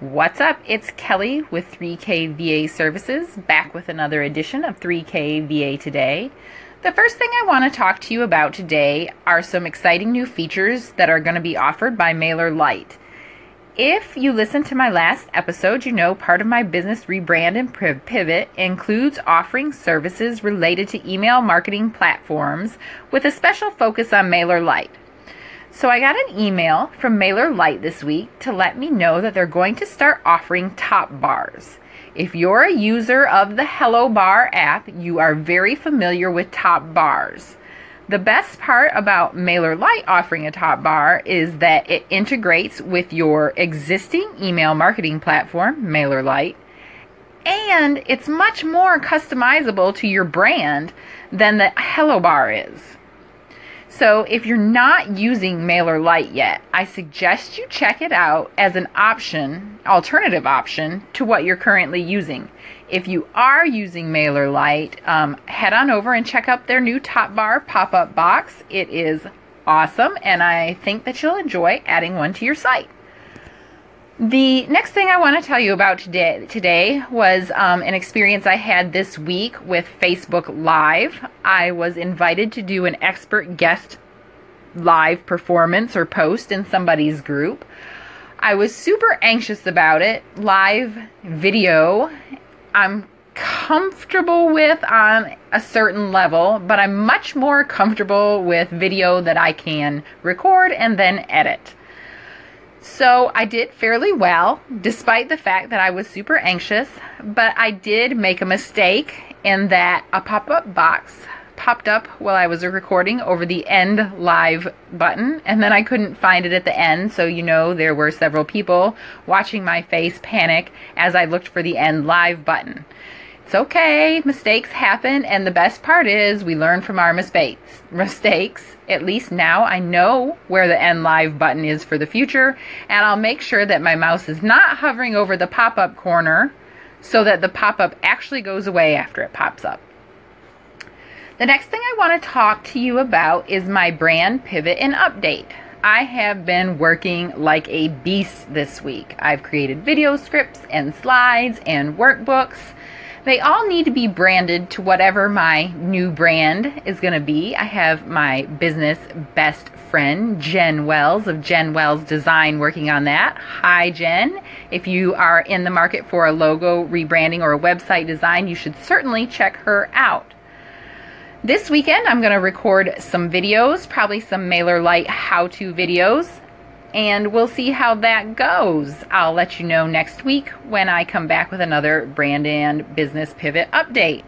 What's up? It's Kelly with 3K VA Services, back with another edition of 3K VA Today. The first thing I want to talk to you about today are some exciting new features that are going to be offered by MailerLite. If you listened to my last episode, you know part of my business rebrand and pivot includes offering services related to email marketing platforms with a special focus on MailerLite. So I got an email from Mailer MailerLite this week to let me know that they're going to start offering top bars. If you're a user of the Hello Bar app, you are very familiar with top bars. The best part about Mailer MailerLite offering a top bar is that it integrates with your existing email marketing platform, Mailer MailerLite, and it's much more customizable to your brand than the Hello Bar is. So if you're not using MailerLite yet, I suggest you check it out as an option, alternative option to what you're currently using. If you are using MailerLite, um, head on over and check out their new top bar pop-up box. It is awesome, and I think that you'll enjoy adding one to your site. The next thing I want to tell you about today today was um, an experience I had this week with Facebook Live. I was invited to do an expert guest live performance or post in somebody's group. I was super anxious about it. Live video, I'm comfortable with on a certain level, but I'm much more comfortable with video that I can record and then edit. So I did fairly well, despite the fact that I was super anxious, but I did make a mistake in that a pop up box popped up while I was recording over the end live button, and then I couldn't find it at the end, so you know there were several people watching my face panic as I looked for the end live button. It's okay, mistakes happen, and the best part is we learn from our mistakes. Mistakes. At least now I know where the end live button is for the future, and I'll make sure that my mouse is not hovering over the pop-up corner so that the pop-up actually goes away after it pops up. The next thing I want to talk to you about is my brand pivot and update. I have been working like a beast this week. I've created video scripts and slides and workbooks. They all need to be branded to whatever my new brand is going to be. I have my business best friend, Jen Wells of Jen Wells Design, working on that. Hi, Jen. If you are in the market for a logo rebranding or a website design, you should certainly check her out. This weekend, I'm going to record some videos, probably some Mailer MailerLite how-to videos and we'll see how that goes. I'll let you know next week when I come back with another brand and business pivot update.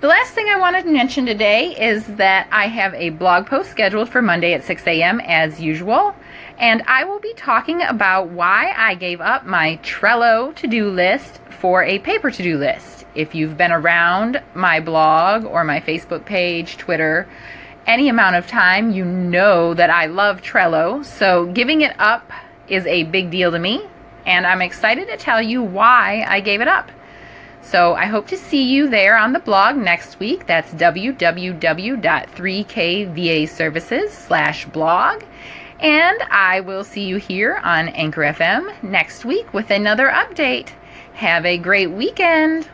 The last thing I wanted to mention today is that I have a blog post scheduled for Monday at 6 a.m. as usual, and I will be talking about why I gave up my Trello to-do list for a paper to-do list. If you've been around my blog or my Facebook page, Twitter, any amount of time, you know that I love Trello. So giving it up is a big deal to me. And I'm excited to tell you why I gave it up. So I hope to see you there on the blog next week. That's www.3kvaservices slash blog. And I will see you here on Anchor FM next week with another update. Have a great weekend.